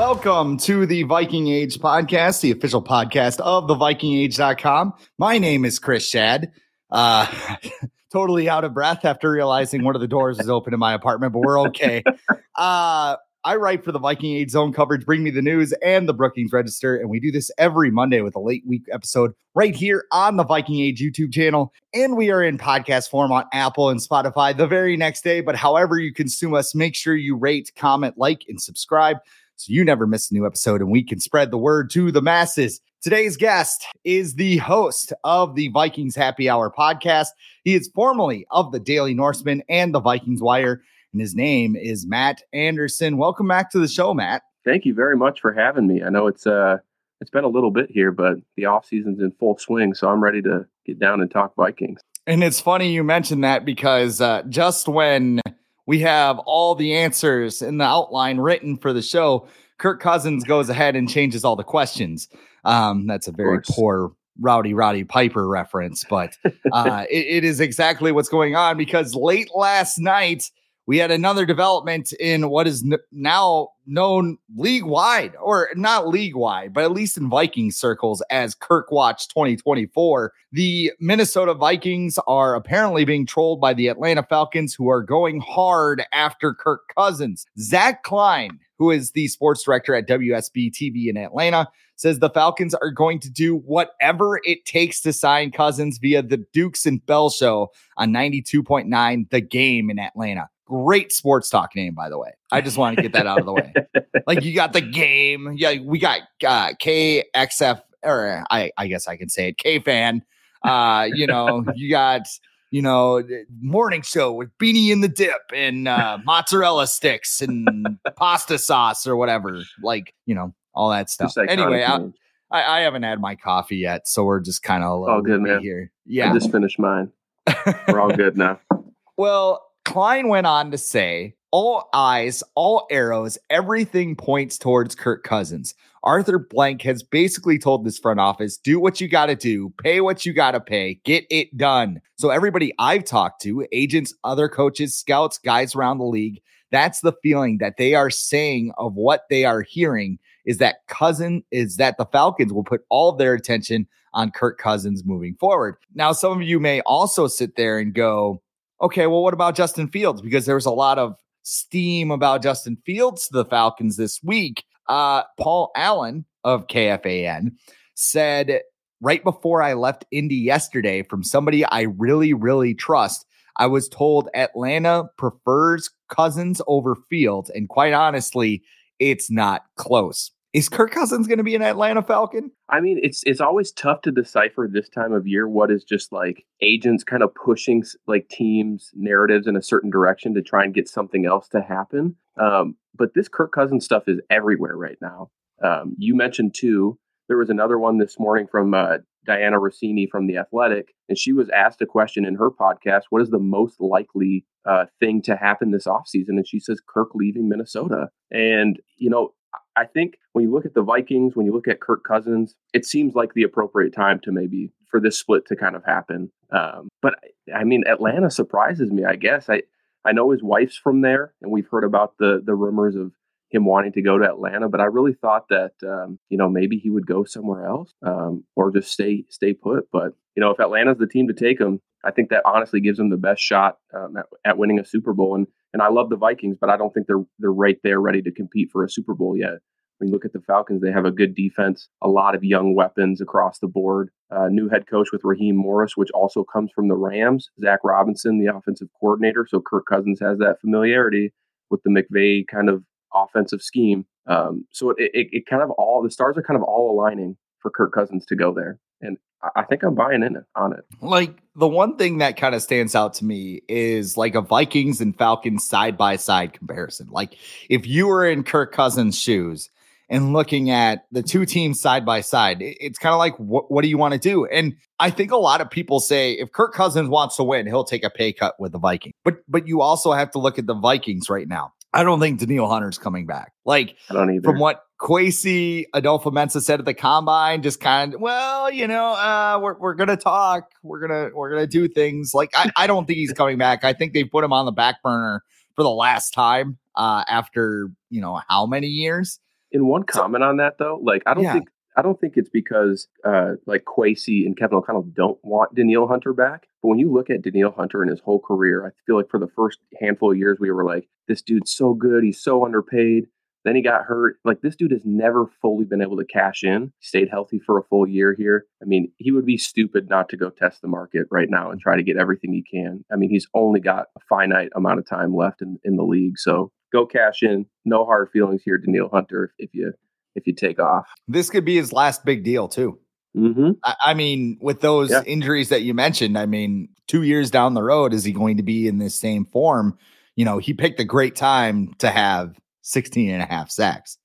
Welcome to the Viking Age podcast, the official podcast of the vikingage.com. My name is Chris Schad. Uh, totally out of breath after realizing one of the doors is open in my apartment, but we're okay. Uh, I write for the Viking Age Zone coverage, Bring Me the News, and the Brookings Register. And we do this every Monday with a late week episode right here on the Viking Age YouTube channel. And we are in podcast form on Apple and Spotify the very next day. But however you consume us, make sure you rate, comment, like, and subscribe so you never miss a new episode and we can spread the word to the masses. Today's guest is the host of the Vikings Happy Hour podcast. He is formerly of the Daily Norseman and the Vikings Wire, and his name is Matt Anderson. Welcome back to the show, Matt. Thank you very much for having me. I know it's uh it's been a little bit here, but the off season's in full swing, so I'm ready to get down and talk Vikings. And it's funny you mentioned that because uh, just when we have all the answers in the outline written for the show. Kirk Cousins goes ahead and changes all the questions. Um, that's a very poor Rowdy Roddy Piper reference, but uh, it, it is exactly what's going on because late last night we had another development in what is n- now known league wide, or not league wide, but at least in Viking circles as Kirk Watch 2024. The Minnesota Vikings are apparently being trolled by the Atlanta Falcons, who are going hard after Kirk Cousins. Zach Klein, who is the sports director at WSB TV in Atlanta, says the Falcons are going to do whatever it takes to sign Cousins via the Dukes and Bell show on 92.9 The Game in Atlanta. Great sports talk name, by the way. I just want to get that out of the way. Like you got the game. Yeah, we got uh, KXF, or I, I guess I can say it, K fan. Uh, you know, you got you know, morning show with beanie in the dip and uh, mozzarella sticks and pasta sauce or whatever, like you know, all that stuff. Anyway, I, I, I, haven't had my coffee yet, so we're just kind of all good, man. Here, yeah, I just finished mine. we're all good now. Well, Klein went on to say, all eyes, all arrows, everything points towards Kirk Cousins. Arthur Blank has basically told this front office do what you got to do, pay what you got to pay, get it done. So, everybody I've talked to, agents, other coaches, scouts, guys around the league, that's the feeling that they are saying of what they are hearing is that Cousin is that the Falcons will put all their attention on Kirk Cousins moving forward. Now, some of you may also sit there and go, okay, well, what about Justin Fields? Because there was a lot of steam about Justin Fields to the Falcons this week. Uh, Paul Allen of KFAN said right before I left Indy yesterday from somebody I really, really trust. I was told Atlanta prefers Cousins over Fields. And quite honestly, it's not close. Is Kirk Cousins going to be an Atlanta Falcon? I mean, it's it's always tough to decipher this time of year what is just like agents kind of pushing like teams narratives in a certain direction to try and get something else to happen. Um, but this Kirk Cousins stuff is everywhere right now. Um, you mentioned two. There was another one this morning from uh, Dianna Russini from the Athletic, and she was asked a question in her podcast: "What is the most likely uh, thing to happen this offseason?" And she says Kirk leaving Minnesota. And you know, I think when you look at the Vikings, when you look at Kirk Cousins, it seems like the appropriate time to maybe for this split to kind of happen. Um, but I mean, Atlanta surprises me. I guess I I know his wife's from there, and we've heard about the the rumors of him wanting to go to Atlanta. But I really thought that um, you know maybe he would go somewhere else um, or just stay stay put. But you know, if Atlanta's the team to take him, I think that honestly gives him the best shot um, at, at winning a Super Bowl. And and I love the Vikings, but I don't think they're they're right there ready to compete for a Super Bowl yet. When you look at the Falcons, they have a good defense, a lot of young weapons across the board. Uh, new head coach with Raheem Morris, which also comes from the Rams. Zach Robinson, the offensive coordinator. So Kirk Cousins has that familiarity with the McVay kind of offensive scheme. Um, so it, it, it kind of all the stars are kind of all aligning for Kirk Cousins to go there. And I think I'm buying in on it. Like the one thing that kind of stands out to me is like a Vikings and Falcons side by side comparison. Like if you were in Kirk Cousins' shoes and looking at the two teams side by side, it's kind of like what, what do you want to do? And I think a lot of people say if Kirk Cousins wants to win, he'll take a pay cut with the Vikings. But but you also have to look at the Vikings right now. I don't think Danielle Hunter's coming back. Like I don't either. From what Kwesi Adofo-Mensah said at the combine, just kind of, well, you know, uh, we're we're gonna talk, we're gonna we're gonna do things. Like I, I don't think he's coming back. I think they put him on the back burner for the last time uh, after you know how many years. In one comment so, on that though, like I don't yeah. think I don't think it's because uh, like Kwesi and Kevin O'Connell don't want Danielle Hunter back. But when you look at Danielle Hunter and his whole career, I feel like for the first handful of years we were like, this dude's so good, he's so underpaid. Then he got hurt. Like this dude has never fully been able to cash in. Stayed healthy for a full year here. I mean, he would be stupid not to go test the market right now and try to get everything he can. I mean, he's only got a finite amount of time left in, in the league. So go cash in. No hard feelings here, Danielle Hunter, if you if you take off. This could be his last big deal too. Mm-hmm. I, I, mean, with those yeah. injuries that you mentioned, I mean, two years down the road, is he going to be in this same form? You know, he picked a great time to have 16 and a half sacks.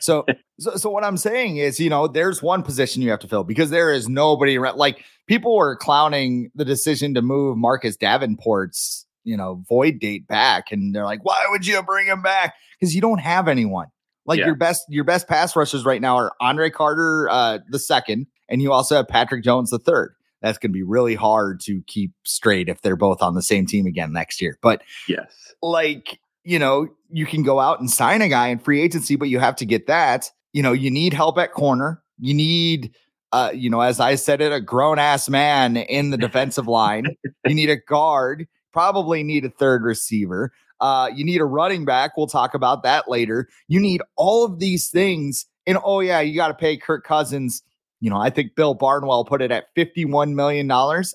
So, so, so what I'm saying is, you know, there's one position you have to fill because there is nobody around. Like people were clowning the decision to move Marcus Davenport's, you know, void date back, and they're like, why would you bring him back? Because you don't have anyone. Like yeah. your best, your best pass rushers right now are Andre Carter uh, the second, and you also have Patrick Jones the third. That's going to be really hard to keep straight if they're both on the same team again next year. But yes, like you know, you can go out and sign a guy in free agency, but you have to get that. You know, you need help at corner. You need, uh, you know, as I said it, a grown ass man in the defensive line. You need a guard. Probably need a third receiver. Uh, you need a running back. We'll talk about that later. You need all of these things. And oh, yeah, you got to pay Kirk Cousins. You know, I think Bill Barnwell put it at $51 million.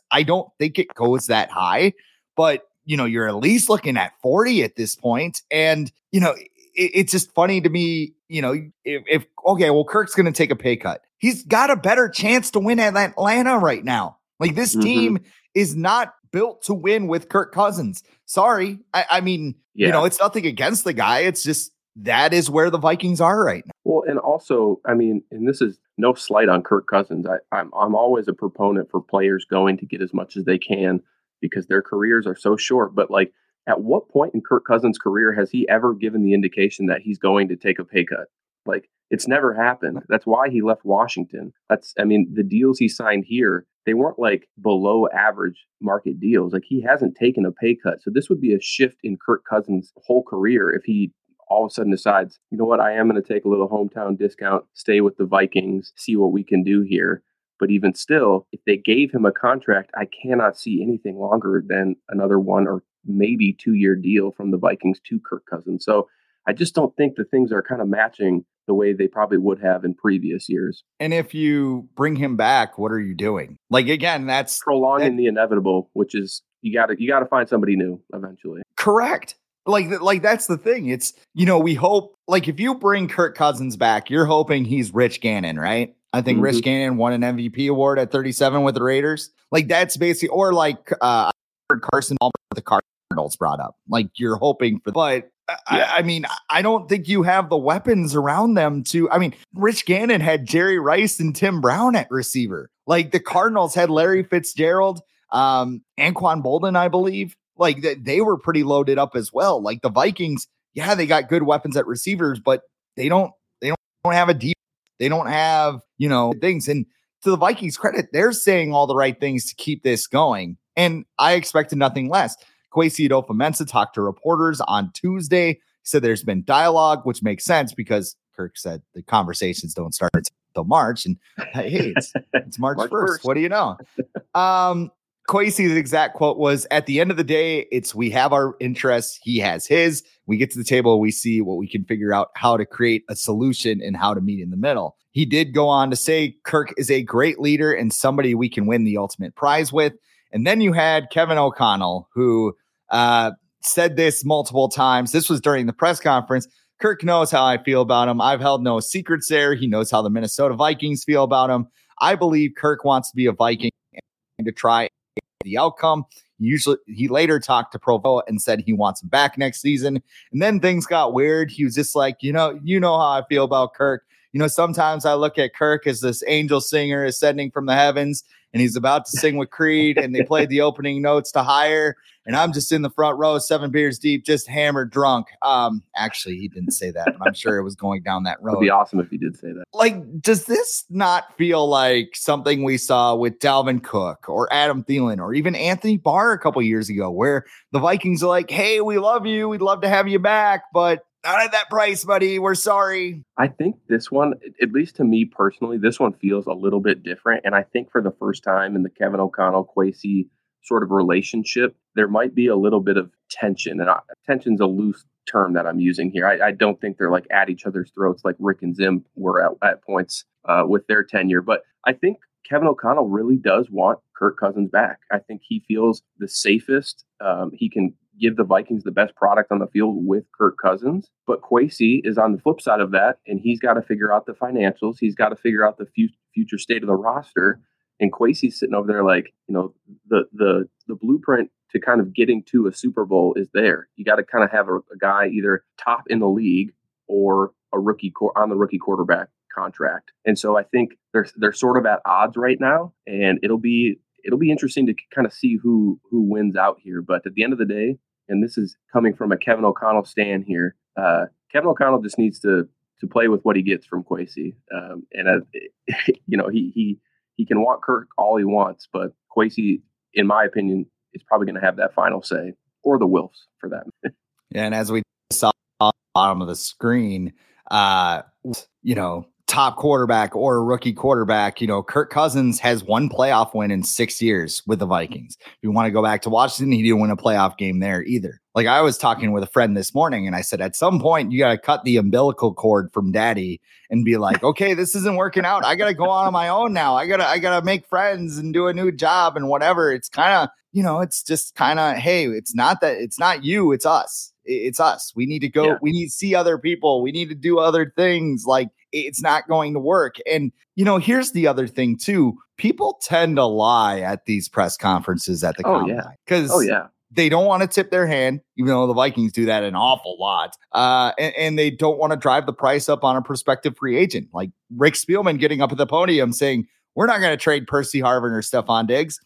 I don't think it goes that high, but you know, you're at least looking at 40 at this point. And, you know, it, it's just funny to me, you know, if, if okay, well, Kirk's going to take a pay cut. He's got a better chance to win at Atlanta right now. Like this mm-hmm. team is not built to win with Kirk Cousins. Sorry. I, I mean, yeah. you know, it's nothing against the guy. It's just that is where the Vikings are right now. Well, and also, I mean, and this is no slight on Kirk Cousins. I, I'm I'm always a proponent for players going to get as much as they can because their careers are so short. But like, at what point in Kirk Cousins' career has he ever given the indication that he's going to take a pay cut? Like, it's never happened. That's why he left Washington. That's, I mean, the deals he signed here, they weren't like below average market deals. Like, he hasn't taken a pay cut. So, this would be a shift in Kirk Cousins' whole career if he all of a sudden decides, you know what, I am going to take a little hometown discount, stay with the Vikings, see what we can do here. But even still, if they gave him a contract, I cannot see anything longer than another one or maybe two year deal from the Vikings to Kirk Cousins. So I just don't think the things are kind of matching the way they probably would have in previous years. And if you bring him back, what are you doing? Like again, that's prolonging that, the inevitable, which is you got to you got to find somebody new eventually. Correct. Like like that's the thing. It's you know, we hope like if you bring Kirk Cousins back, you're hoping he's Rich Gannon, right? I think mm-hmm. Rich Gannon won an MVP award at 37 with the Raiders. Like that's basically, or like uh, Carson Palmer with the Cardinals brought up. Like you're hoping for, but yeah. I, I, mean, I don't think you have the weapons around them to. I mean, Rich Gannon had Jerry Rice and Tim Brown at receiver. Like the Cardinals had Larry Fitzgerald, um, Anquan Boldin, I believe. Like they were pretty loaded up as well. Like the Vikings, yeah, they got good weapons at receivers, but they don't they don't, don't have a deep they don't have, you know, things. And to the Vikings' credit, they're saying all the right things to keep this going. And I expected nothing less. Kwesi Adofo-Mensah talked to reporters on Tuesday. He said there's been dialogue, which makes sense because Kirk said the conversations don't start until March. And hey, it's, it's March, March 1st. 1st. What do you know? Um, Kwesi's exact quote was At the end of the day, it's we have our interests, he has his. We get to the table, we see what we can figure out how to create a solution and how to meet in the middle. He did go on to say Kirk is a great leader and somebody we can win the ultimate prize with. And then you had Kevin O'Connell, who uh, said this multiple times. This was during the press conference. Kirk knows how I feel about him. I've held no secrets there. He knows how the Minnesota Vikings feel about him. I believe Kirk wants to be a Viking and to try the outcome. Usually, he later talked to Provo and said he wants him back next season. And then things got weird. He was just like, you know, you know how I feel about Kirk. You know, sometimes I look at Kirk as this angel singer ascending from the heavens, and he's about to sing with Creed, and they played the opening notes to Higher, and I'm just in the front row, seven beers deep, just hammered drunk. Um, actually, he didn't say that, but I'm sure it was going down that road. It'd be awesome if he did say that. Like, does this not feel like something we saw with Dalvin Cook or Adam Thielen or even Anthony Barr a couple years ago, where the Vikings are like, "Hey, we love you, we'd love to have you back, but." Not at that price, buddy. We're sorry. I think this one, at least to me personally, this one feels a little bit different. And I think for the first time in the Kevin O'Connell Kwesi sort of relationship, there might be a little bit of tension. And I, tension's a loose term that I'm using here. I, I, don't think they're like at each other's throats like Rick and Zim were at, at points uh, with their tenure. But I think Kevin O'Connell really does want Kirk Cousins back. I think he feels the safest. Um, he can give the Vikings the best product on the field with Kirk Cousins. But Kwesi is on the flip side of that, and he's got to figure out the financials. He's got to figure out the fu- future state of the roster. And Kwesi's sitting over there like, you know, the the the blueprint to kind of getting to a Super Bowl is there. You got to kind of have a, a, guy either top in the league or a rookie cor- on the rookie quarterback contract. And so I think they're they're sort of at odds right now, and it'll be it'll be interesting to kind of see who who wins out here. But at the end of the day, and this is coming from a Kevin O'Connell stand here. Uh, Kevin O'Connell just needs to to play with what he gets from Kwesi, um, and uh, you know he he he can want Kirk all he wants, but Kwesi, in my opinion, is probably going to have that final say, or the Wilfs for that. yeah, and as we saw on the bottom of the screen, uh, you know, top quarterback or a rookie quarterback, you know, Kirk Cousins has one playoff win in six years with the Vikings. If you want to go back to Washington, he didn't win a playoff game there either. Like I was talking with a friend this morning and I said, at some point, you got to cut the umbilical cord from daddy and be like, okay, this isn't working out. I got to go on, on my own now. I got to, I got to make friends and do a new job and whatever. It's kind of, you know, it's just kind of, hey, it's not that, it's not you, it's us. It's us. We need to go, yeah. we need to see other people. We need to do other things. Like, it's not going to work. And, you know, here's the other thing too. People tend to lie at these press conferences at the oh, combine. Yeah. Because oh, yeah. they don't want to tip their hand, even though the Vikings do that an awful lot. Uh, and, and they don't want to drive the price up on a prospective free agent. Like Rick Spielman getting up at the podium saying, we're not going to trade Percy Harvin or Stefon Diggs.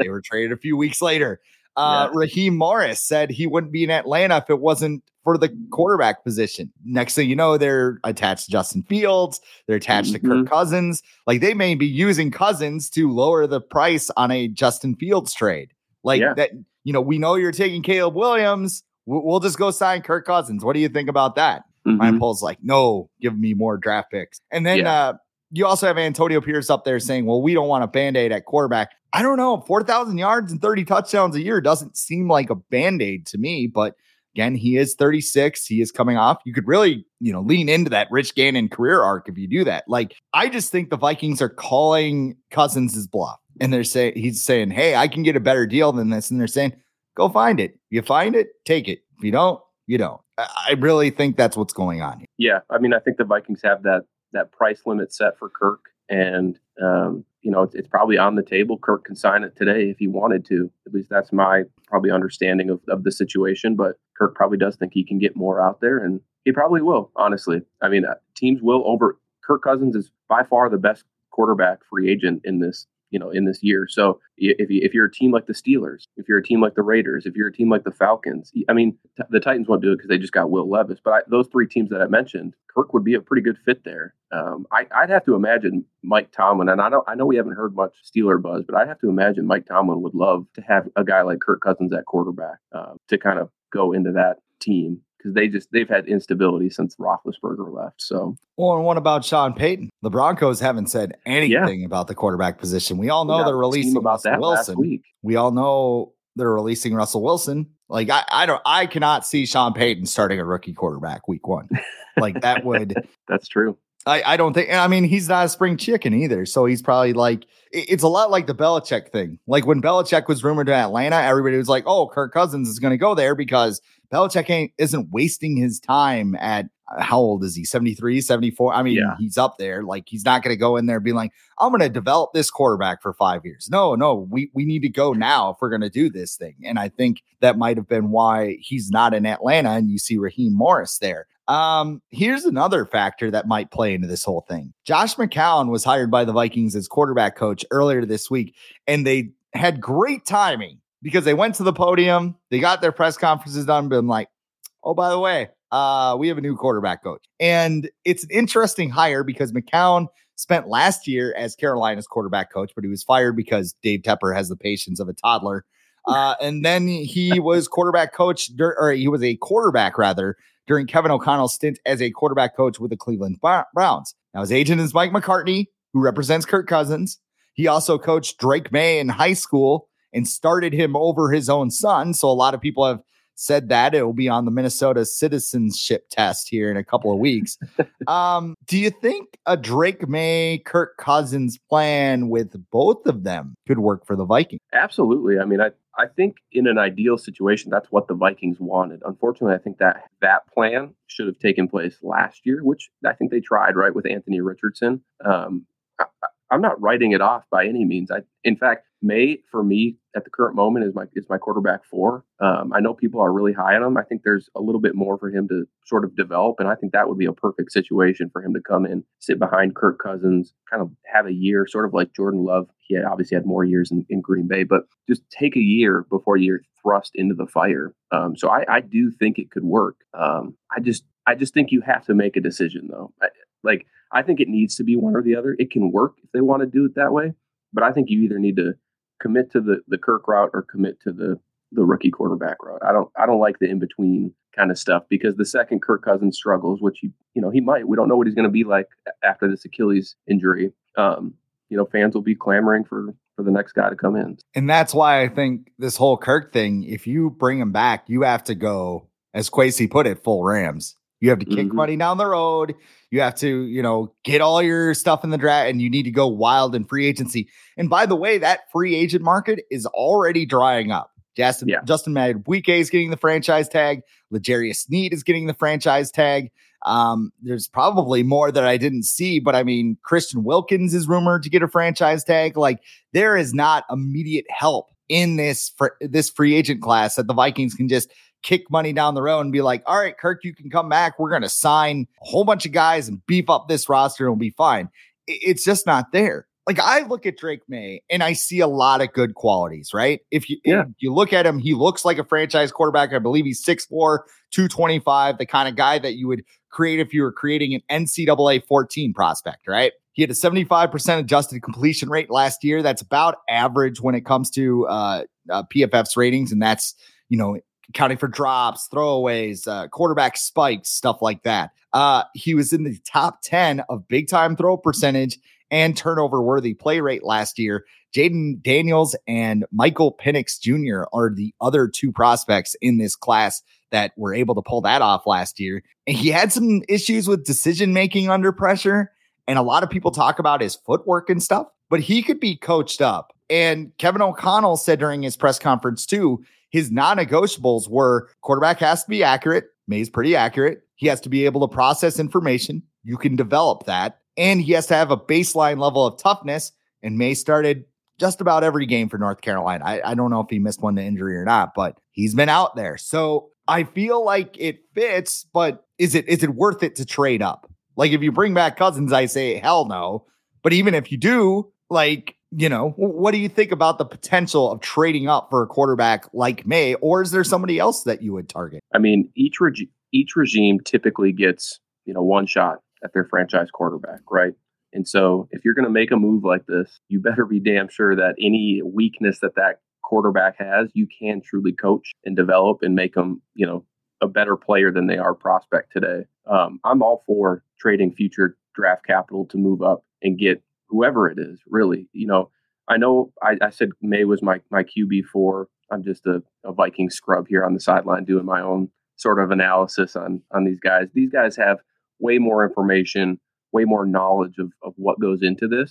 they were traded a few weeks later. Uh, yeah. Raheem Morris said he wouldn't be in Atlanta if it wasn't for the quarterback position. Next thing you know, they're attached to Justin Fields, they're attached mm-hmm. to Kirk mm-hmm. Cousins. Like they may be using Cousins to lower the price on a Justin Fields trade. Like yeah. that, you know, we know you're taking Caleb Williams. We'll, just go sign Kirk Cousins. What do you think about that? Mm-hmm. Ryan Poles like, no, give me more draft picks. And then yeah. uh, you also have Antonio Pierce up there saying, well, we don't want a band aid at quarterback. I don't know. 4,000 yards and 30 touchdowns a year doesn't seem like a band aid to me, but again, he is 36. He is coming off. You could really, you know, lean into that Rich Gannon career arc if you do that. Like, I just think the Vikings are calling Cousins' bluff and they're saying, he's saying, hey, I can get a better deal than this. And they're saying, go find it. You find it, take it. If you don't, you don't. I really think that's what's going on here. Yeah. I mean, I think the Vikings have that that price limit set for Kirk. And um, you know, it's, it's, probably on the table. Kirk can sign it today if he wanted to. At least that's my probably understanding of, of the situation. But Kirk probably does think he can get more out there, and he probably will. Honestly, I mean, uh, teams will over. Kirk Cousins is by far the best quarterback free agent in this you know in this year. So if if you're a team like the Steelers, if you're a team like the Raiders, if you're a team like the Falcons, I mean the Titans won't do it because they just got Will Levis. But I, those three teams that I mentioned, Kirk would be a pretty good fit there. Um, I, would have to imagine Mike Tomlin, and I know I know we haven't heard much Steeler buzz, but I'd have to imagine Mike Tomlin would love to have a guy like Kirk Cousins at quarterback uh, to kind of go into that team because they just they've had instability since Roethlisberger left. So, well, and what about Sean Payton? The Broncos haven't said anything yeah. about the quarterback position. We all know they're releasing about Russell that Wilson. week. We all know they're releasing Russell Wilson. Like I, I don't, I cannot see Sean Payton starting a rookie quarterback week one. Like that would. That's true. I, I don't think. I mean, he's not a spring chicken either. So he's probably like. It's a lot like the Belichick thing. Like when Belichick was rumored to Atlanta, everybody was like, "Oh, Kirk Cousins is going to go there because Belichick ain't, isn't wasting his time at how old is he? 73, 74? I mean, yeah. he's up there. Like he's not going to go in there and be like, I'm going to develop this quarterback for five years. No, no, we, we need to go now if we're going to do this thing. And I think that might have been why he's not in Atlanta and you see Raheem Morris there. Um, here's another factor that might play into this whole thing. Josh McCown was hired by the Vikings as quarterback coach earlier this week, and they had great timing because they went to the podium, they got their press conferences done, but I'm like, oh, by the way, uh, we have a new quarterback coach. And it's an interesting hire because McCown spent last year as Carolina's quarterback coach, but he was fired because Dave Tepper has the patience of a toddler. Uh, and then he was quarterback coach, or he was a quarterback rather during Kevin O'Connell's stint as a quarterback coach with the Cleveland Browns. Now his agent is Mike McCartney, who represents Kirk Cousins. He also coached Drake Maye in high school and started him over his own son. So a lot of people have said that it will be on the Minnesota citizenship test here in a couple of weeks. um, do you think a Drake Maye, Kirk Cousins plan with both of them could work for the Vikings? Absolutely. I mean, I, I think in an ideal situation, that's what the Vikings wanted. Unfortunately, I think that that plan should have taken place last year, which I think they tried, right, with Anthony Richardson. Um, I, I'm not writing it off by any means. I, in fact, Maye for me at the current moment is my is my quarterback four. Um, I know people are really high on him. I think there's a little bit more for him to sort of develop, and I think that would be a perfect situation for him to come in, sit behind Kirk Cousins, kind of have a year, sort of like Jordan Love. He had obviously had more years in, in Green Bay, but just take a year before you're thrust into the fire. Um, so I, I, do think it could work. Um, I just I just think you have to make a decision though. I, like I think it needs to be one or the other. It can work if they want to do it that way, but I think you either need to commit to the the Kirk route or commit to the the rookie quarterback route. I don't I don't like the in between kind of stuff because the second Kirk Cousins struggles, which he you know he might, we don't know what he's going to be like after this Achilles injury. Um, you know, fans will be clamoring for for the next guy to come in, and that's why I think this whole Kirk thing. If you bring him back, you have to go, as Kwesi put it, full Rams. You have to kick mm-hmm. money down the road. You have to, you know, get all your stuff in the draft and you need to go wild in free agency. And by the way, that free agent market is already drying up. Justin, yeah. Justin Madubuike is getting the franchise tag. L'Jarius Sneed is getting the franchise tag. Um, there's probably more that I didn't see, but I mean, Christian Wilkins is rumored to get a franchise tag. Like there is not immediate help in this fr- this free agent class that the Vikings can just kick money down the road and be like, all right, Kirk, you can come back. We're going to sign a whole bunch of guys and beef up this roster and we'll be fine. It's just not there. Like I look at Drake Maye and I see a lot of good qualities, right? If you yeah. if you look at him, he looks like a franchise quarterback. I believe he's 6'4, 225, the kind of guy that you would create if you were creating an NCAA 14 prospect, right? He had a 75% adjusted completion rate last year. That's about average when it comes to uh, uh, PFF's ratings. And that's, you know, accounting for drops, throwaways, uh, quarterback spikes, stuff like that. Uh, he was in the top 10 of big time throw percentage and turnover worthy play rate last year. Jayden Daniels and Michael Penix Jr. are the other two prospects in this class that were able to pull that off last year. And he had some issues with decision making under pressure. And a lot of people talk about his footwork and stuff, but he could be coached up. And Kevin O'Connell said during his press conference, too, his non negotiables were quarterback has to be accurate. Maye's pretty accurate. He has to be able to process information. You can develop that. And he has to have a baseline level of toughness. And Maye started just about every game for North Carolina. I, I don't know if he missed one to injury or not, but he's been out there. So I feel like it fits, but is it is it worth it to trade up? Like if you bring back Cousins, I say hell no. But even if you do, like you know, what do you think about the potential of trading up for a quarterback like Maye, or is there somebody else that you would target? I mean, each each regime typically gets you know one shot at their franchise quarterback, right? And so, if you're going to make a move like this, you better be damn sure that any weakness that that quarterback has, you can truly coach and develop and make them, you know, a better player than they are prospect today. Um, I'm all for trading future draft capital to move up and get whoever it is, really. You know, I know I, I said Maye was my my QB four. I'm just a, a Viking scrub here on the sideline doing my own sort of analysis on on these guys. These guys have way more information, way more knowledge of, of what goes into this.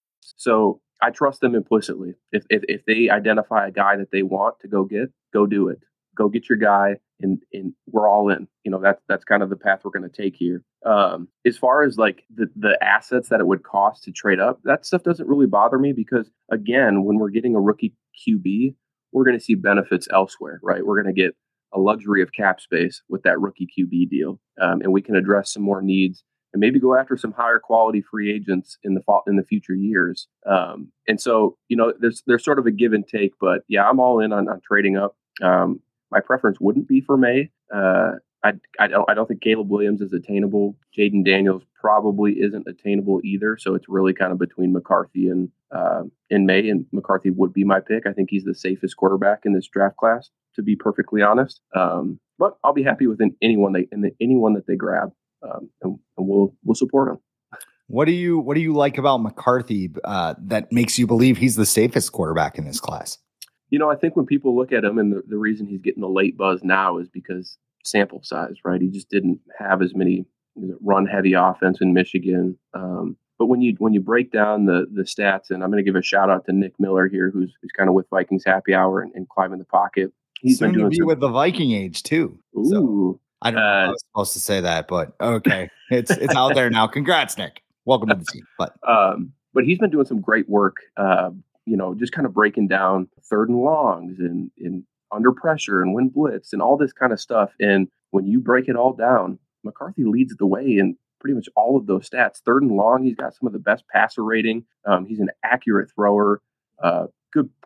So I trust them implicitly. If, if if they identify a guy that they want to go get, go do it. Go get your guy, and and we're all in. You know that's that's kind of the path we're going to take here. Um, as far as like the the assets that it would cost to trade up, that stuff doesn't really bother me because again, when we're getting a rookie QB, we're going to see benefits elsewhere, right? We're going to get a luxury of cap space with that rookie QB deal, um, and we can address some more needs and maybe go after some higher quality free agents in the fall in the future years. Um, and so, you know, there's there's sort of a give and take, but yeah, I'm all in on, on trading up. Um, my preference wouldn't be for Maye. Uh, I, I don't I don't think Caleb Williams is attainable. Jayden Daniels probably isn't attainable either. So it's really kind of between McCarthy and uh, and Maye. And McCarthy would be my pick. I think he's the safest quarterback in this draft class, to be perfectly honest. Um, but I'll be happy with anyone they in the, anyone that they grab um, and, and, we'll we'll support him. What do you what do you like about McCarthy uh, that makes you believe he's the safest quarterback in this class? You know, I think when people look at him, and the, the reason he's getting the late buzz now is because sample size, right? He just didn't have as many run heavy offense in Michigan. Um, but when you when you break down the the stats, and I'm going to give a shout out to Nick Miller here, who's who's kind of with Vikings Happy Hour and, and climbing the pocket. He's Soon been doing to be some, with the Viking age too. Ooh, so. I don't know uh, I was supposed to say that, but okay. It's it's out there now. Congrats, Nick. Welcome to the team. But um, but he's been doing some great work. Uh, you know, just kind of breaking down third and longs and in under pressure and when blitz and all this kind of stuff. And when you break it all down, McCarthy leads the way in pretty much all of those stats. Third and long, he's got some of the best passer rating. Um, he's an accurate thrower. Uh,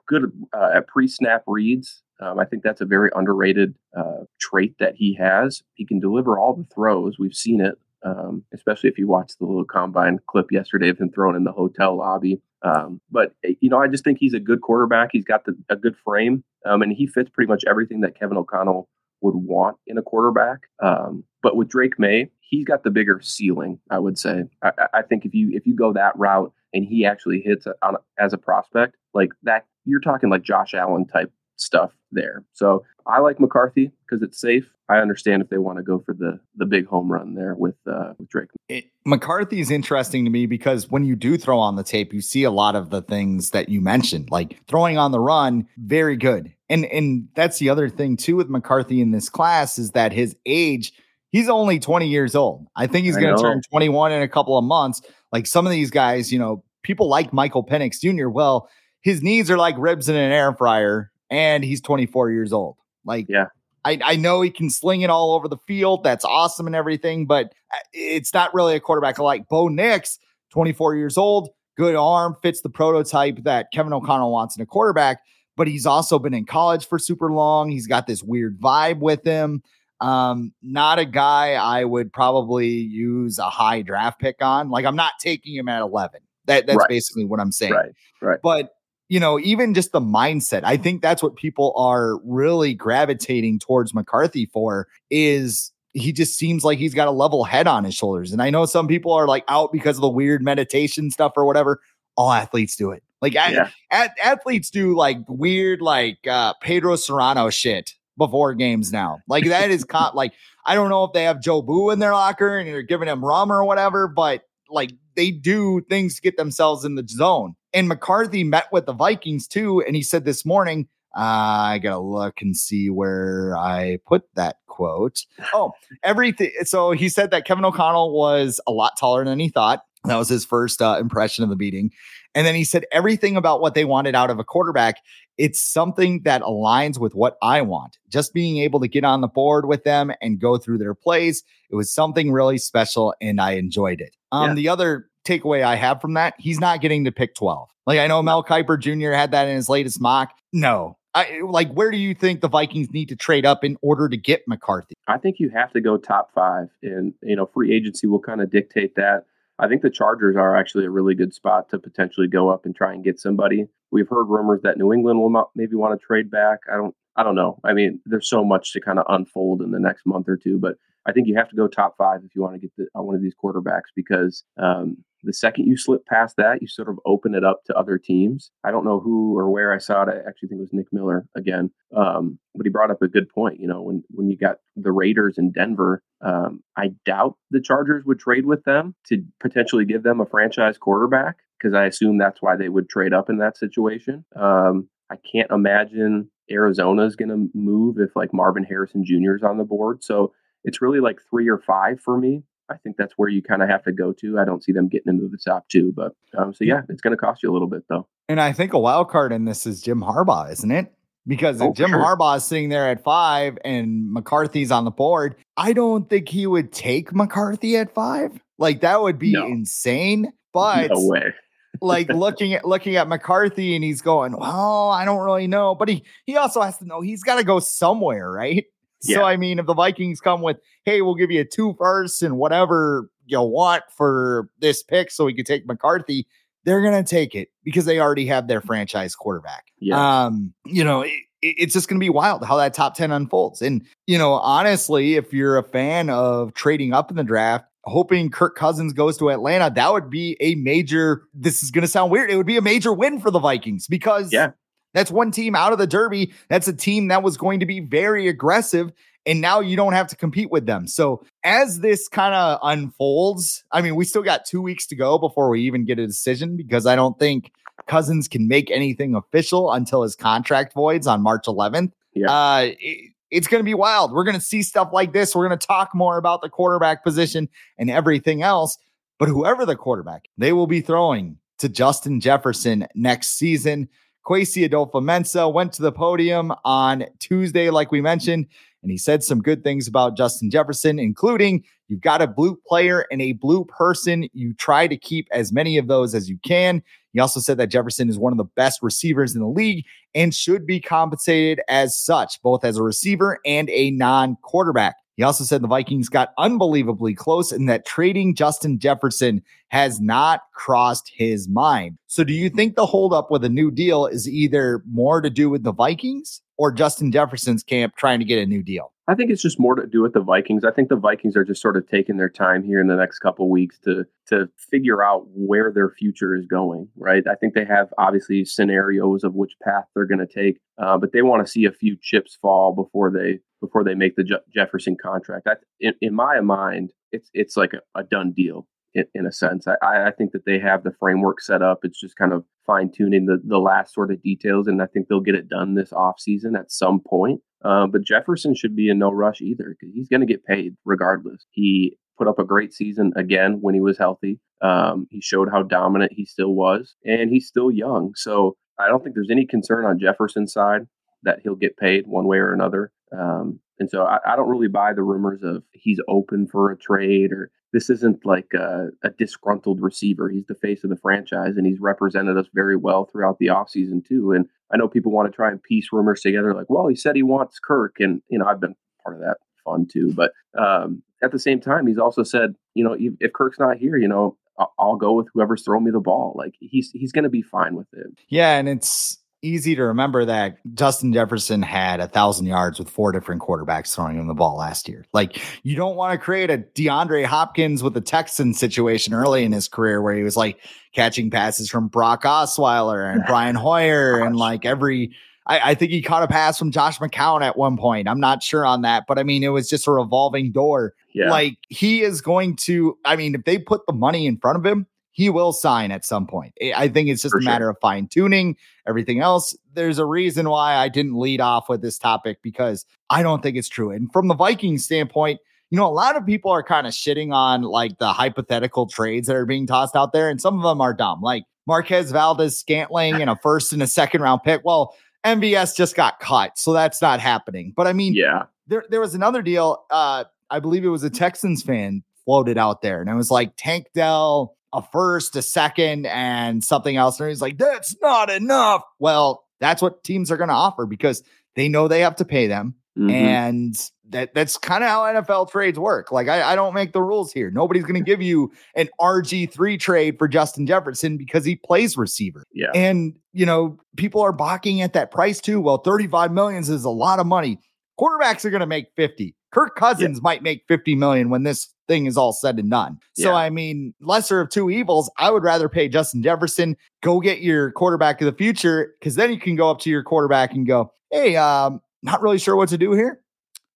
good uh, at pre-snap reads. Um, I think that's a very underrated uh, trait that he has. He can deliver all the throws. We've seen it, um, especially if you watch the little combine clip yesterday of him throwing in the hotel lobby. Um, but eh, you know, I just think he's a good quarterback. He's got the, a good frame, um, and he fits pretty much everything that Kevin O'Connell would want in a quarterback. Um, but with Drake Maye, he's got the bigger ceiling. I would say. I, I think if you if you go that route and he actually hits on, as a prospect like that, you're talking like Josh Allen type stuff there. So I like McCarthy because it's safe. I understand if they want to go for the the big home run there with uh, with Drake. It, McCarthy is interesting to me because when you do throw on the tape, you see a lot of the things that you mentioned, like throwing on the run, very good. And and that's the other thing too with McCarthy in this class is that his age. He's only 20 years old. I think he's going to turn 21 in a couple of months. Like some of these guys, you know, people like Michael Penix Jr. Well, his knees are like ribs in an air fryer and he's 24 years old. Like, yeah, I, I know he can sling it all over the field. That's awesome and everything, but uh, it's not really a quarterback like Bo Nix, 24 years old, good arm, fits the prototype that Kevin O'Connell wants in a quarterback. But he's also been in college for super long. He's got this weird vibe with him. Um, not a guy I would probably use a high draft pick on. Like I'm not taking him at 11. That that's right. basically what I'm saying. Right. Right. But you know, even just the mindset. I think that's what people are really gravitating towards McCarthy for is he just seems like he's got a level head on his shoulders. And I know some people are like out because of the weird meditation stuff or whatever. All athletes do it. Like yeah. athletes do like weird, like uh, Pedro Cerrano shit before games now. Like that is con- like I don't know if they have Jobu in their locker and they're giving him rum or whatever, but like they do things to get themselves in the zone. And McCarthy met with the Vikings too, and he said this morning, uh, I gotta look and see where I put that quote. Oh, everything. So he said that Kevin O'Connell was a lot taller than he thought. That was his first uh, impression of the meeting. And then he said everything about what they wanted out of a quarterback. It's something that aligns with what I want. Just being able to get on the board with them and go through their plays. It was something really special and I enjoyed it. Um, yeah. The other takeaway I have from that, he's not getting to pick 12. Like I know Mel Kiper Jr. had that in his latest mock. No, I, like where do you think the Vikings need to trade up in order to get McCarthy? I think you have to go top five, and you know free agency will kind of dictate that. I think the Chargers are actually a really good spot to potentially go up and try and get somebody. We've heard rumors that New England will maybe want to trade back. I don't I don't know. I mean, there's so much to kind of unfold in the next month or two, but I think you have to go top five if you want to get the, uh, one of these quarterbacks because um, the second you slip past that, you sort of open it up to other teams. I don't know who or where I saw it. I actually think it was Nick Miller again, um, but he brought up a good point. You know, when when you got the Raiders in Denver, um, I doubt the Chargers would trade with them to potentially give them a franchise quarterback because I assume that's why they would trade up in that situation. Um, I can't imagine Arizona is going to move if like Marvin Harrison Jr. is on the board. So it's really like three or five for me. I think that's where you kind of have to go to. I don't see them getting into the top two, but um, so yeah, it's going to cost you a little bit though. And I think a wild card in this is Jim Harbaugh, isn't it? Because oh, if Jim sure. Harbaugh is sitting there at five and McCarthy's on the board, I don't think he would take McCarthy at five. Like that would be no. insane. But no way. like looking at looking at McCarthy and he's going, well, I don't really know, but he he also has to know he's got to go somewhere, right? Yeah. So I mean, if the Vikings come with, hey, we'll give you a two first and whatever you want for this pick, so we can take McCarthy, they're gonna take it because they already have their franchise quarterback. Yeah. Um, you know, it, it's just gonna be wild how that top 10 unfolds. And you know, honestly, if you're a fan of trading up in the draft, hoping Kirk Cousins goes to Atlanta, that would be a major. This is going to sound weird. It would be a major win for the Vikings because yeah. That's one team out of the Derby. That's a team that was going to be very aggressive. And now you don't have to compete with them. So, as this kind of unfolds, I mean, we still got two weeks to go before we even get a decision because I don't think Cousins can make anything official until his contract voids on March 11th. Yeah. Uh, it, it's going to be wild. We're going to see stuff like this. We're going to talk more about the quarterback position and everything else. But whoever the quarterback, they will be throwing to Justin Jefferson next season. Kwesi Adofo-Mensah went to the podium on Tuesday, like we mentioned, and he said some good things about Justin Jefferson, including you've got a blue player and a blue person. You try to keep as many of those as you can. He also said that Jefferson is one of the best receivers in the league and should be compensated as such, both as a receiver and a non quarterback. He also said the Vikings got unbelievably close and that trading Justin Jefferson has not crossed his mind. So, do you think the holdup with a new deal is either more to do with the Vikings or Justin Jefferson's camp trying to get a new deal? I think it's just more to do with the Vikings. I think the Vikings are just sort of taking their time here in the next couple weeks to to figure out where their future is going. Right. I think they have obviously scenarios of which path they're going to take, uh, but they want to see a few chips fall before they before they make the Je- Jefferson contract. I, in, in, my mind, it's it's like a, a done deal in, in, a sense. I, I think that they have the framework set up. It's just kind of fine tuning the the last sort of details, and I think they'll get it done this off season at some point. Uh, but Jefferson should be in no rush either because he's going to get paid regardless. He put up a great season again when he was healthy. Um, he showed how dominant he still was, and he's still young. So I don't think there's any concern on Jefferson's side that he'll get paid one way or another. Um, and so I, I, don't really buy the rumors of he's open for a trade or this isn't like a, a, disgruntled receiver. He's the face of the franchise and he's represented us very well throughout the offseason too. And I know people want to try and piece rumors together like, well, he said he wants Kirk. And, you know, I've been part of that fun too. But um, at the same time, he's also said, you know, if, Kirk's not here, you know, I'll, I'll go with whoever's throwing me the ball. Like he's he's going to be fine with it. Yeah, and it's easy to remember that Justin Jefferson had a thousand yards with four different quarterbacks throwing him the ball last year. Like you don't want to create a DeAndre Hopkins with a Texans situation early in his career where he was like catching passes from Brock Osweiler and Brian Hoyer and like every I, I, think he caught a pass from Josh McCown at one point. I'm not sure on that, but I mean, it was just a revolving door. Yeah. Like he is going to, I mean, if they put the money in front of him, he will sign at some point. I think it's just For a matter sure. of fine tuning everything else. There's a reason why I didn't lead off with this topic because I don't think it's true. And from the Vikings standpoint, you know, a lot of people are kind of shitting on like the hypothetical trades that are being tossed out there, and some of them are dumb, like Marquez Valdes-Scantling and a first and a second round pick. Well, MVS just got cut, so that's not happening. But I mean, yeah, there there was another deal. Uh, I believe it was a Texans fan floated out there, and it was like Tank Dell, a first, a second, and something else. And he's like, "That's not enough." Well, that's what teams are going to offer because they know they have to pay them, mm-hmm. and that that's kind of how NFL trades work. Like I, I don't make the rules here. Nobody's going to give you an RG three trade for Justin Jefferson because he plays receiver. Yeah, and you know people are balking at that price too. Well, thirty five millions is a lot of money. Quarterbacks are going to make fifty. Kirk Cousins yeah. might make fifty million when this thing is all said and done. So yeah. I mean, lesser of two evils. I would rather pay Justin Jefferson. Go get your quarterback of the future because then you can go up to your quarterback and go, "Hey, um, not really sure what to do here."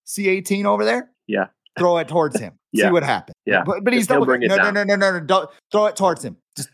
C18 over there? Yeah. Throw it towards him. yeah. See what happens. Yeah. But, but he's still no, no, no, no, no, no, no. Don't throw it towards him. Just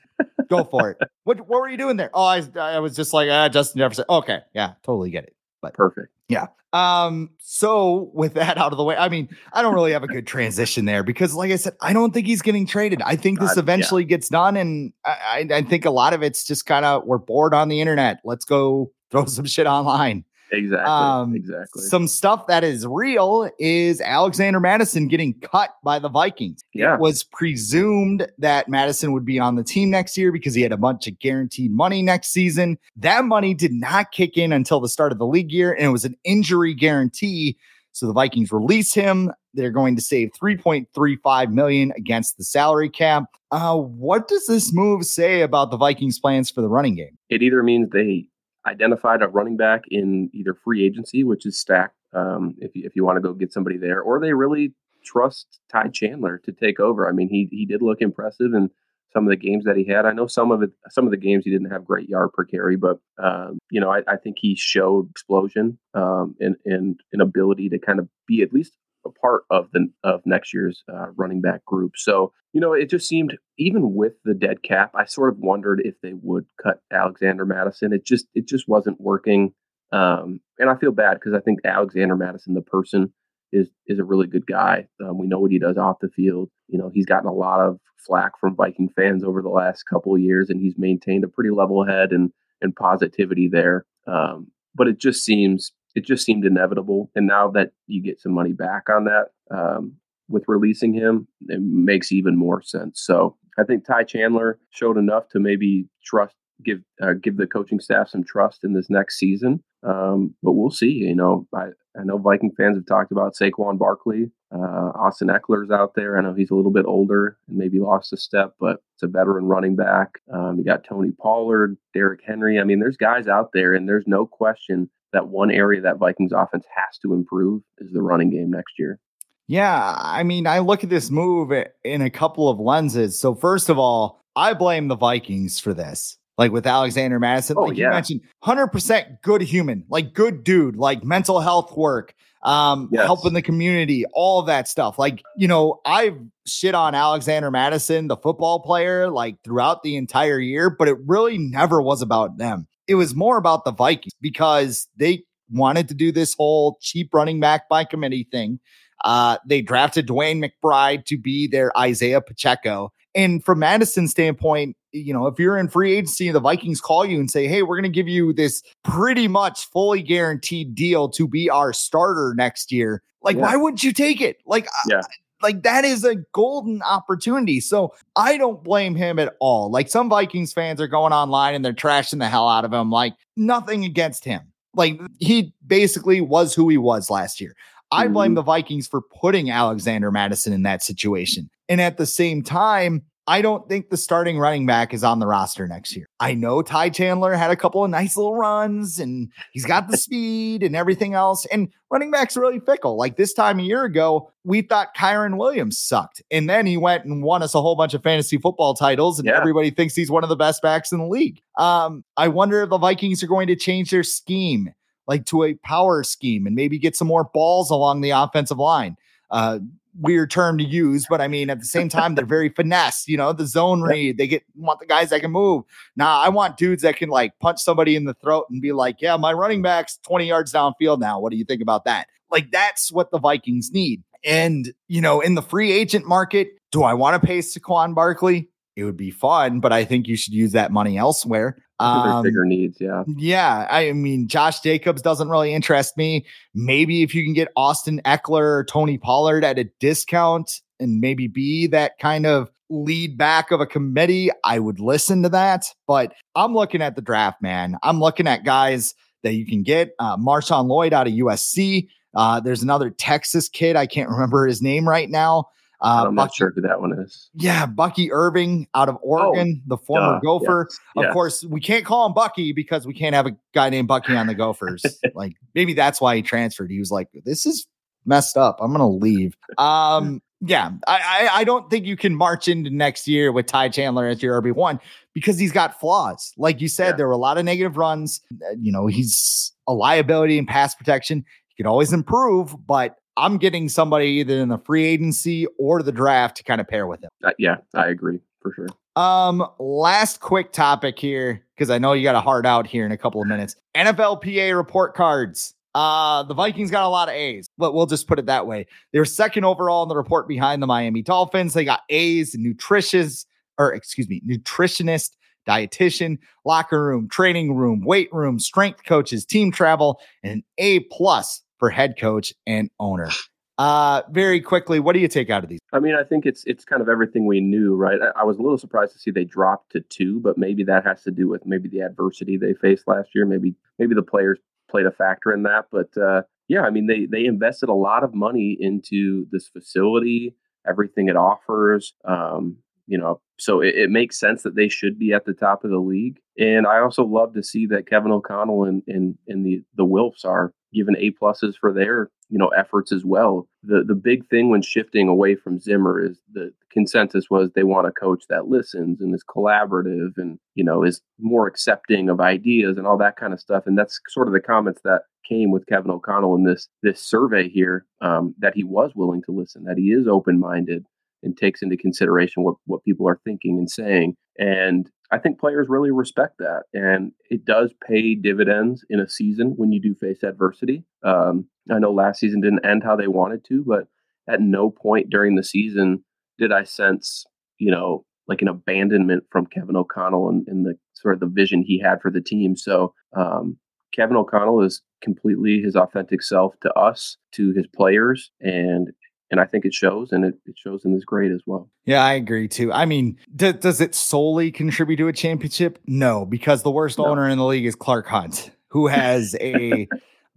go for it. What what were you doing there? Oh, I, I was just like, ah, Justin Jefferson. Okay. Yeah, totally get it. But perfect. Yeah. Um, so with that out of the way, I mean, I don't really have a good transition there because, like I said, I don't think he's getting traded. I think this eventually yeah. gets done, and I, I think a lot of it's just kind of we're bored on the internet. Let's go throw some shit online. Exactly. Um, exactly. Some stuff that is real is Alexander Mattison getting cut by the Vikings. Yeah. It was presumed that Mattison would be on the team next year because he had a bunch of guaranteed money next season. That money did not kick in until the start of the league year, and it was an injury guarantee. So the Vikings release him. They're going to save 3.35 million against the salary cap. Uh, what does this move say about the Vikings' plans for the running game? It either means they identified a running back in either free agency, which is stacked um, if, you, if you want to go get somebody there, or they really trust Ty Chandler to take over. I mean, he he did look impressive in some of the games that he had. I know some of it, some of the games he didn't have great yard per carry, but um, you know, I, I, think he showed explosion um, and and an ability to kind of be at least a part of the of next year's uh, running back group. So you know, it just seemed even with the dead cap, I sort of wondered if they would cut Alexander Mattison. It just it just wasn't working, um, and I feel bad because I think Alexander Mattison, the person, is is a really good guy. Um, we know what he does off the field. You know, he's gotten a lot of flack from Viking fans over the last couple years, and he's maintained a pretty level head and and positivity there. Um, but it just seems it just seemed inevitable. And now that you get some money back on that um, with releasing him, it makes even more sense. So I think Ty Chandler showed enough to maybe trust give uh, give the coaching staff some trust in this next season. Um, but we'll see. You know, I, I know Viking fans have talked about Saquon Barkley. Uh, Austin Ekeler's out there. I know he's a little bit older and maybe lost a step, but it's a veteran running back. Um, you got Tony Pollard, Derrick Henry. I mean, there's guys out there, and there's no question that one area that Vikings offense has to improve is the running game next year. Yeah, I mean, I look at this move in a couple of lenses. So first of all, I blame the Vikings for this. Like with Alexander Mattison, oh, like yeah. you mentioned, 100% good human, like good dude, like mental health work, um, yes. helping the community, all of that stuff. Like, you know, I've shit on Alexander Mattison, the football player, like throughout the entire year, but it really never was about them it was more about the Vikings because they wanted to do this whole cheap running back by committee thing. Uh, they drafted DeWayne McBride to be their Isaiah Pacheco. And from Mattison's standpoint, you know, if you're in free agency and the Vikings call you and say, hey, we're going to give you this pretty much fully guaranteed deal to be our starter next year, like, yeah. why wouldn't you take it? Like, yeah like that is a golden opportunity. So I don't blame him at all. Like some Vikings fans are going online and they're trashing the hell out of him. Like nothing against him. Like he basically was who he was last year. I blame mm-hmm. the Vikings for putting Alexander Mattison in that situation. And at the same time, I don't think the starting running back is on the roster next year. I know Ty Chandler had a couple of nice little runs and he's got the speed and everything else. And running backs are really fickle. Like this time a year ago, we thought Kyren Williams sucked. And then he went and won us a whole bunch of fantasy football titles, and yeah. everybody thinks he's one of the best backs in the league. Um, I wonder if the Vikings are going to change their scheme like to a power scheme and maybe get some more balls along the offensive line. Uh, weird term to use, but I mean, at the same time, they're very finesse, you know, the zone read. They get want the guys that can move. Now, I want dudes that can like punch somebody in the throat and be like, yeah, my running back's 20 yards downfield now. What do you think about that? Like, that's what the Vikings need. And, you know, in the free agent market, do I want to pay Saquon Barkley? It would be fun, but I think you should use that money elsewhere. Um, bigger needs, yeah. Yeah. I mean, Josh Jacobs doesn't really interest me. Maybe if you can get Austin Ekeler or Tony Pollard at a discount and maybe be that kind of lead back of a committee, I would listen to that. But I'm looking at the draft, man. I'm looking at guys that you can get. Uh, Marshawn Lloyd out of USC. Uh, there's another Texas kid. I can't remember his name right now. Uh, I'm not sure who that one is. Yeah, Bucky Irving out of Oregon, oh, the former uh, Gopher. Yes, of yes. course, we can't call him Bucky because we can't have a guy named Bucky on the Gophers. like maybe that's why he transferred. He was like, "This is messed up. I'm gonna leave." Um, yeah, I, I, I don't think you can march into next year with Ty Chandler as your RB one because he's got flaws. Like you said, yeah. there were a lot of negative runs. Uh, you know, he's a liability in pass protection. He could always improve, but I'm getting somebody either in the free agency or the draft to kind of pair with him. Uh, yeah, I agree for sure. Um, last quick topic here because I know you got a hard out here in a couple of minutes. NFLPA report cards. Uh, the Vikings got a lot of A's, but we'll just put it that way. They were second overall in the report behind the Miami Dolphins. They got A's, nutritious, or excuse me, nutritionist, dietitian, locker room, training room, weight room, strength coaches, team travel, and an A plus for head coach and owner. Uh, very quickly, what do you take out of these? I mean, I think it's it's kind of everything we knew, right? I, I, was a little surprised to see they dropped to two, but maybe that has to do with maybe the adversity they faced last year. Maybe maybe the players played a factor in that. But uh, yeah, I mean, they they invested a lot of money into this facility, everything it offers. Um, you know, so it, it, makes sense that they should be at the top of the league. And I also love to see that Kevin O'Connell and and, and the the Wilfs are given A pluses for their you know efforts as well. The the big thing when shifting away from Zimmer is the consensus was they want a coach that listens and is collaborative and you know is more accepting of ideas and all that kind of stuff. And that's sort of the comments that came with Kevin O'Connell in this this survey here um, that he was willing to listen, that he is open minded and takes into consideration what what people are thinking and saying. And I think players really respect that, and it does pay dividends in a season when you do face adversity. Um, I know last season didn't end how they wanted to, but at no point during the season did I sense, you know, like an abandonment from Kevin O'Connell and, and the sort of the vision he had for the team. So um, Kevin O'Connell is completely his authentic self to us, to his players, and and I think it shows, and it, it shows in this grade as well. Yeah, I agree too. I mean, d- does it solely contribute to a championship? No, because the worst no. owner in the league is Clark Hunt, who has a.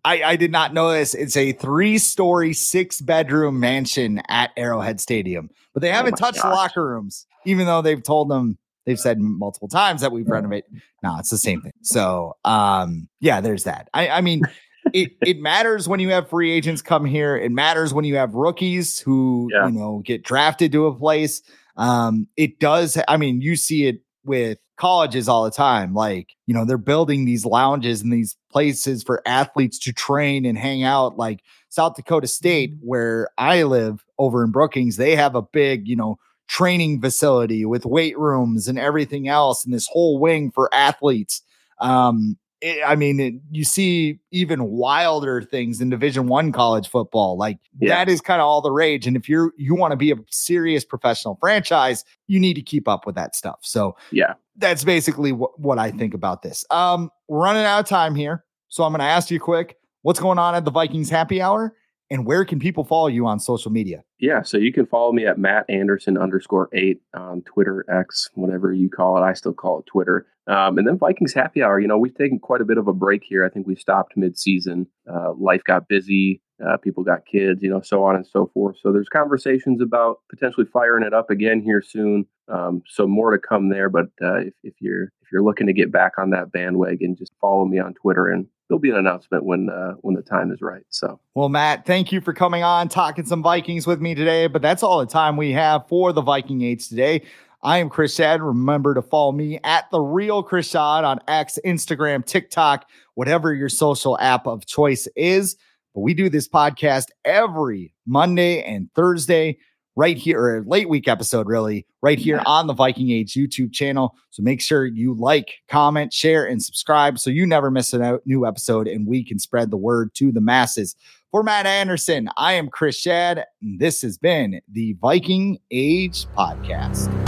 I, I did not know this. It's a three-story, six-bedroom mansion at Arrowhead Stadium, but they oh haven't oh touched gosh. the locker rooms, even though they've told them they've said multiple times that we've renovated. No, it's the same thing. So, um, yeah, there's that. I, I mean, it it matters when you have free agents come here. It matters when you have rookies who yeah. you know get drafted to a place. Um, it does. I mean, you see it with colleges all the time. Like you know, they're building these lounges and these places for athletes to train and hang out. Like South Dakota State, mm-hmm. where I live over in Brookings, they have a big you know training facility with weight rooms and everything else, and this whole wing for athletes. Um, it, I mean, it, you see even wilder things in Division One college football. Like yeah. that is kind of all the rage. And if you're you want to be a serious professional franchise, you need to keep up with that stuff. So yeah, that's basically what, what I think about this. Um, we're running out of time here, so I'm going to ask you quick: What's going on at the Vikings Happy Hour? And where can people follow you on social media? Yeah, so you can follow me at Matt Anderson underscore eight on Twitter, X, whatever you call it. I still call it Twitter. Um, and then Vikings Happy Hour. You know, we've taken quite a bit of a break here. I think we stopped mid-season. Uh, life got busy. Uh, people got kids, you know, so on and so forth. So there's conversations about potentially firing it up again here soon. Um, so more to come there. But uh, if, if you're if you're looking to get back on that bandwagon, just follow me on Twitter and there'll be an announcement when uh, when the time is right. So, well, Matt, thank you for coming on, talking some Vikings with me today. But that's all the time we have for the Viking Age today. I am Chris Schad. Remember to follow me at the real Chris Schad on X, Instagram, TikTok, whatever your social app of choice is. But we do this podcast every Monday and Thursday right here, or late week episode, really, right here on the Viking Age YouTube channel. So make sure you like, comment, share, and subscribe so you never miss a new episode and we can spread the word to the masses. For Matt Anderson, I am Chris Schad, and this has been the Viking Age Podcast.